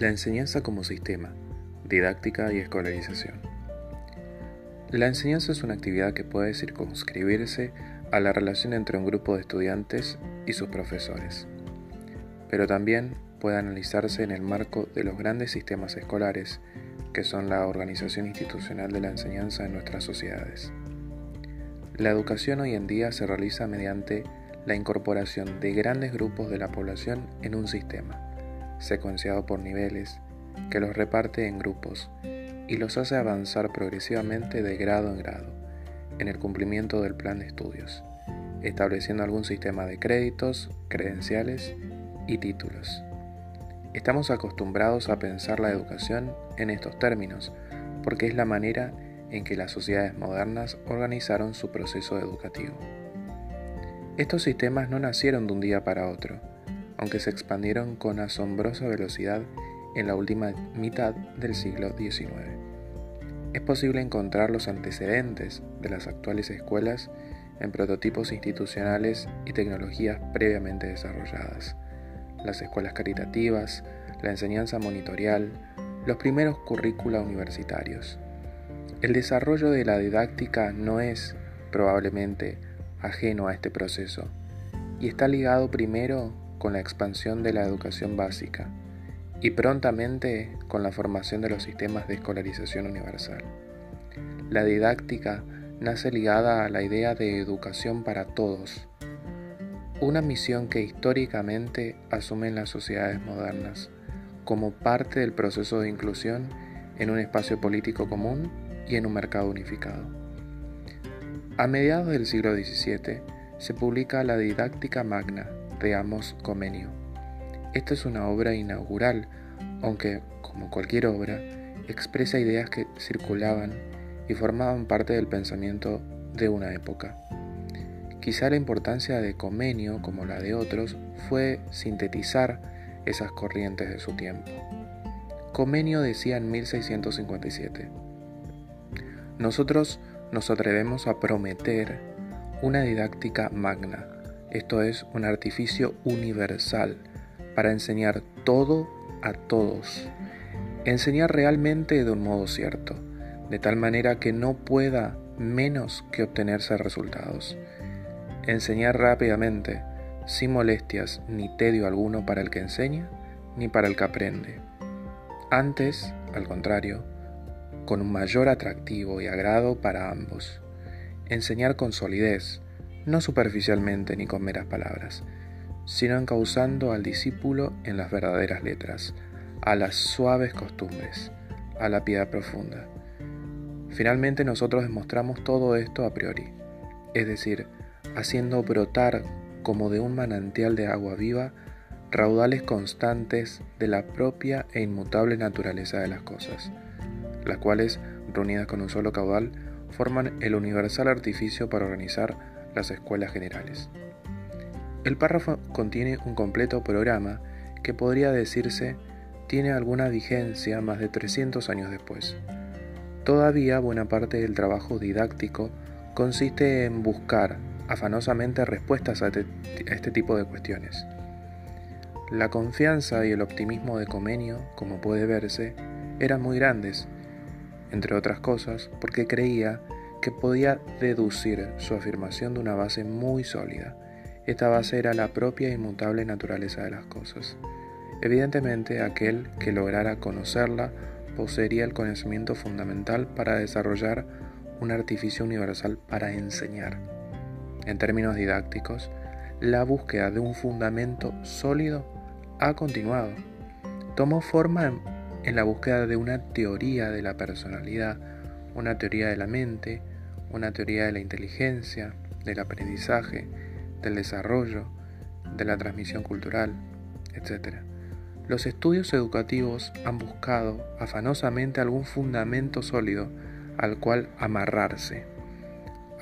La enseñanza como sistema, didáctica y escolarización. La enseñanza es una actividad que puede circunscribirse a la relación entre un grupo de estudiantes y sus profesores, pero también puede analizarse en el marco de los grandes sistemas escolares que son la organización institucional de la enseñanza en nuestras sociedades. La educación hoy en día se realiza mediante la incorporación de grandes grupos de la población en un sistema secuenciado por niveles, que los reparte en grupos y los hace avanzar progresivamente de grado en grado en el cumplimiento del plan de estudios, estableciendo algún sistema de créditos, credenciales y títulos. Estamos acostumbrados a pensar la educación en estos términos porque es la manera en que las sociedades modernas organizaron su proceso educativo. Estos sistemas no nacieron de un día para otro, aunque se expandieron con asombrosa velocidad en la última mitad del siglo XIX. Es posible encontrar los antecedentes de las actuales escuelas en prototipos institucionales y tecnologías previamente desarrolladas, las escuelas caritativas, la enseñanza monitorial, los primeros currícula universitarios. El desarrollo de la didáctica no es, probablemente, ajeno a este proceso, y está ligado primero con la expansión de la educación básica y prontamente con la formación de los sistemas de escolarización universal. La didáctica nace ligada a la idea de educación para todos, una misión que históricamente asumen las sociedades modernas como parte del proceso de inclusión en un espacio político común y en un mercado unificado. A mediados del siglo XVII se publica la Didáctica Magna, de Amos Comenio. Esta es una obra inaugural, aunque, como cualquier obra, expresa ideas que circulaban y formaban parte del pensamiento de una época. Quizá la importancia de Comenio, como la de otros, fue sintetizar esas corrientes de su tiempo. Comenio decía en 1657, Nosotros nos atrevemos a prometer una didáctica magna, esto es un artificio universal para enseñar todo a todos. Enseñar realmente de un modo cierto, de tal manera que no pueda menos que obtenerse resultados. Enseñar rápidamente, sin molestias ni tedio alguno para el que enseña ni para el que aprende. Antes, al contrario, con un mayor atractivo y agrado para ambos. Enseñar con solidez, no superficialmente ni con meras palabras, sino encauzando al discípulo en las verdaderas letras, a las suaves costumbres, a la piedad profunda. Finalmente nosotros demostramos todo esto a priori, es decir, haciendo brotar como de un manantial de agua viva raudales constantes de la propia e inmutable naturaleza de las cosas, las cuales, reunidas con un solo caudal, forman el universal artificio para organizar las escuelas generales. El párrafo contiene un completo programa que podría decirse tiene alguna vigencia más de 300 años después. Todavía buena parte del trabajo didáctico consiste en buscar afanosamente respuestas a, este tipo de cuestiones. La confianza y el optimismo de Comenio, como puede verse, eran muy grandes, entre otras cosas porque creía que podía deducir su afirmación de una base muy sólida. Esta base era la propia e inmutable naturaleza de las cosas. Evidentemente, aquel que lograra conocerla poseería el conocimiento fundamental para desarrollar un artificio universal para enseñar. En términos didácticos, la búsqueda de un fundamento sólido ha continuado. Tomó forma en la búsqueda de una teoría de la personalidad, una teoría de la mente, una teoría de la inteligencia, del aprendizaje, del desarrollo, de la transmisión cultural, etc. Los estudios educativos han buscado afanosamente algún fundamento sólido al cual amarrarse.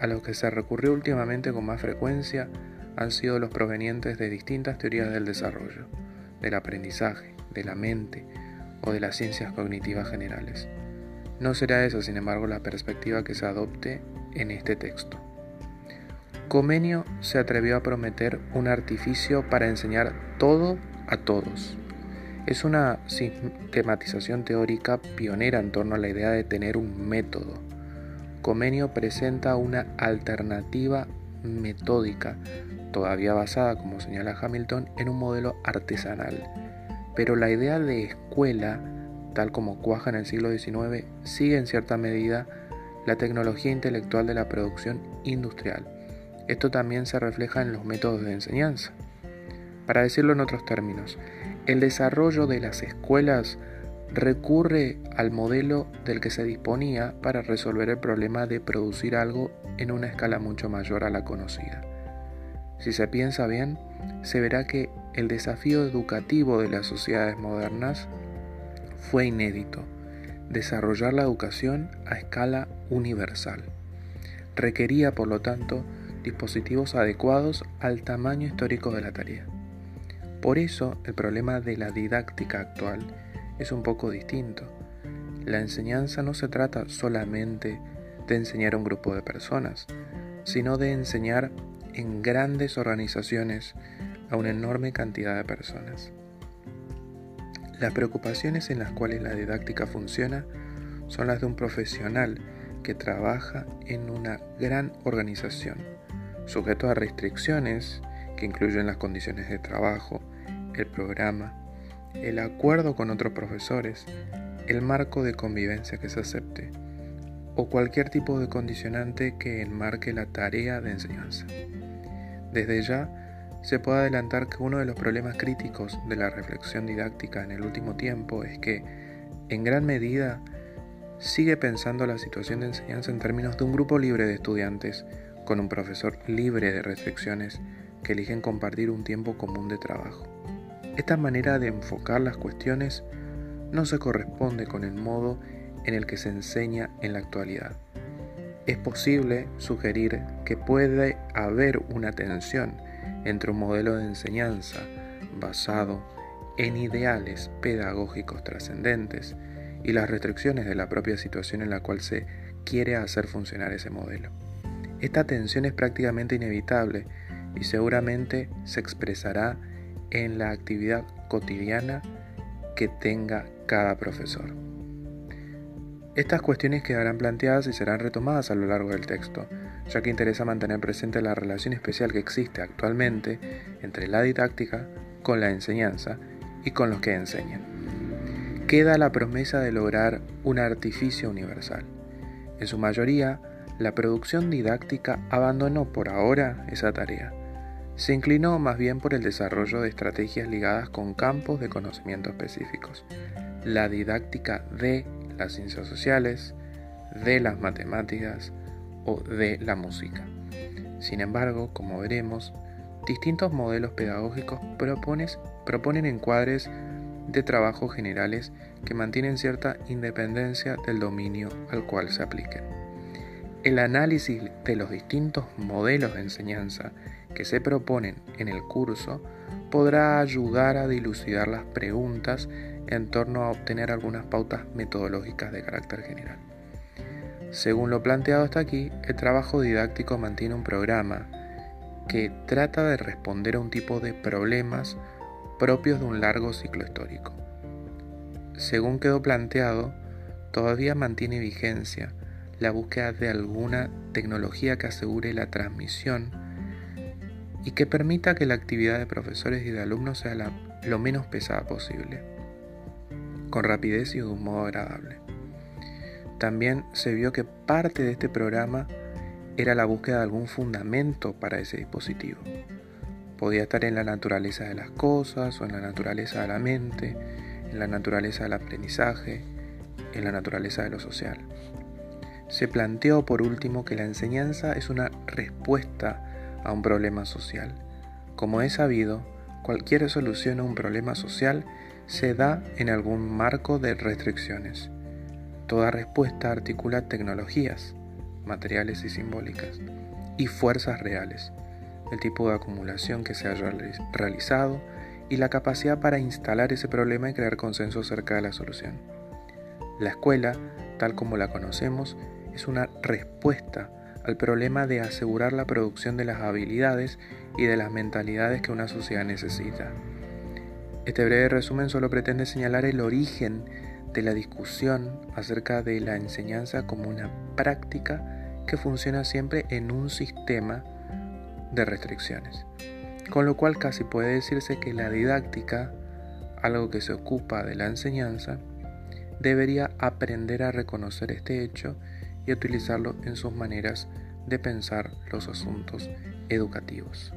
A los que se recurrió últimamente con más frecuencia han sido los provenientes de distintas teorías del desarrollo, del aprendizaje, de la mente o de las ciencias cognitivas generales. No será esa, sin embargo, la perspectiva que se adopte en este texto. Comenio se atrevió a prometer un artificio para enseñar todo a todos. Es una sistematización teórica pionera en torno a la idea de tener un método. Comenio presenta una alternativa metódica, todavía basada, como señala Hamilton, en un modelo artesanal. Pero la idea de escuela, tal como cuaja en el siglo XIX, sigue en cierta medida la tecnología intelectual de la producción industrial. Esto también se refleja en los métodos de enseñanza. Para decirlo en otros términos, el desarrollo de las escuelas recurre al modelo del que se disponía para resolver el problema de producir algo en una escala mucho mayor a la conocida. Si se piensa bien, se verá que el desafío educativo de las sociedades modernas fue inédito, desarrollar la educación a escala universal. Requería, por lo tanto, dispositivos adecuados al tamaño histórico de la tarea. Por eso, el problema de la didáctica actual es un poco distinto. La enseñanza no se trata solamente de enseñar a un grupo de personas, sino de enseñar en grandes organizaciones a una enorme cantidad de personas. Las preocupaciones en las cuales la didáctica funciona son las de un profesional que trabaja en una gran organización, sujeto a restricciones que incluyen las condiciones de trabajo, el programa, el acuerdo con otros profesores, el marco de convivencia que se acepte o cualquier tipo de condicionante que enmarque la tarea de enseñanza. Desde ya, se puede adelantar que uno de los problemas críticos de la reflexión didáctica en el último tiempo es que, en gran medida, sigue pensando la situación de enseñanza en términos de un grupo libre de estudiantes, con un profesor libre de restricciones que eligen compartir un tiempo común de trabajo. Esta manera de enfocar las cuestiones no se corresponde con el modo en el que se enseña en la actualidad. Es posible sugerir que puede haber una tensión entre un modelo de enseñanza basado en ideales pedagógicos trascendentes y las restricciones de la propia situación en la cual se quiere hacer funcionar ese modelo. Esta tensión es prácticamente inevitable y seguramente se expresará en la actividad cotidiana que tenga cada profesor. Estas cuestiones quedarán planteadas y serán retomadas a lo largo del texto, ya que interesa mantener presente la relación especial que existe actualmente entre la didáctica con la enseñanza y con los que enseñan. Queda la promesa de lograr un artificio universal. En su mayoría, la producción didáctica abandonó por ahora esa tarea se inclinó más bien por el desarrollo de estrategias ligadas con campos de conocimiento específicos, la didáctica de las ciencias sociales, de las matemáticas o de la música. Sin embargo, como veremos, distintos modelos pedagógicos proponen encuadres de trabajo generales que mantienen cierta independencia del dominio al cual se apliquen. El análisis de los distintos modelos de enseñanza que se proponen en el curso podrá ayudar a dilucidar las preguntas en torno a obtener algunas pautas metodológicas de carácter general. Según lo planteado hasta aquí, el trabajo didáctico mantiene un programa que trata de responder a un tipo de problemas propios de un largo ciclo histórico. Según quedó planteado, todavía mantiene vigencia la búsqueda de alguna tecnología que asegure la transmisión y que permita que la actividad de profesores y de alumnos sea lo menos pesada posible, con rapidez y de un modo agradable. También se vio que parte de este programa era la búsqueda de algún fundamento para ese dispositivo. Podía estar en la naturaleza de las cosas o en la naturaleza de la mente, en la naturaleza del aprendizaje, en la naturaleza de lo social. Se planteó por último que la enseñanza es una respuesta a un problema social. Como es sabido, cualquier solución a un problema social se da en algún marco de restricciones. Toda respuesta articula tecnologías, materiales y simbólicas, y fuerzas reales, el tipo de acumulación que se haya realizado y la capacidad para instalar ese problema y crear consenso acerca de la solución. La escuela, tal como la conocemos, es una respuesta al problema de asegurar la producción de las habilidades y de las mentalidades que una sociedad necesita. Este breve resumen solo pretende señalar el origen de la discusión acerca de la enseñanza como una práctica que funciona siempre en un sistema de restricciones. Con lo cual casi puede decirse que la didáctica, algo que se ocupa de la enseñanza, debería aprender a reconocer este hecho y utilizarlo en sus maneras de pensar los asuntos educativos.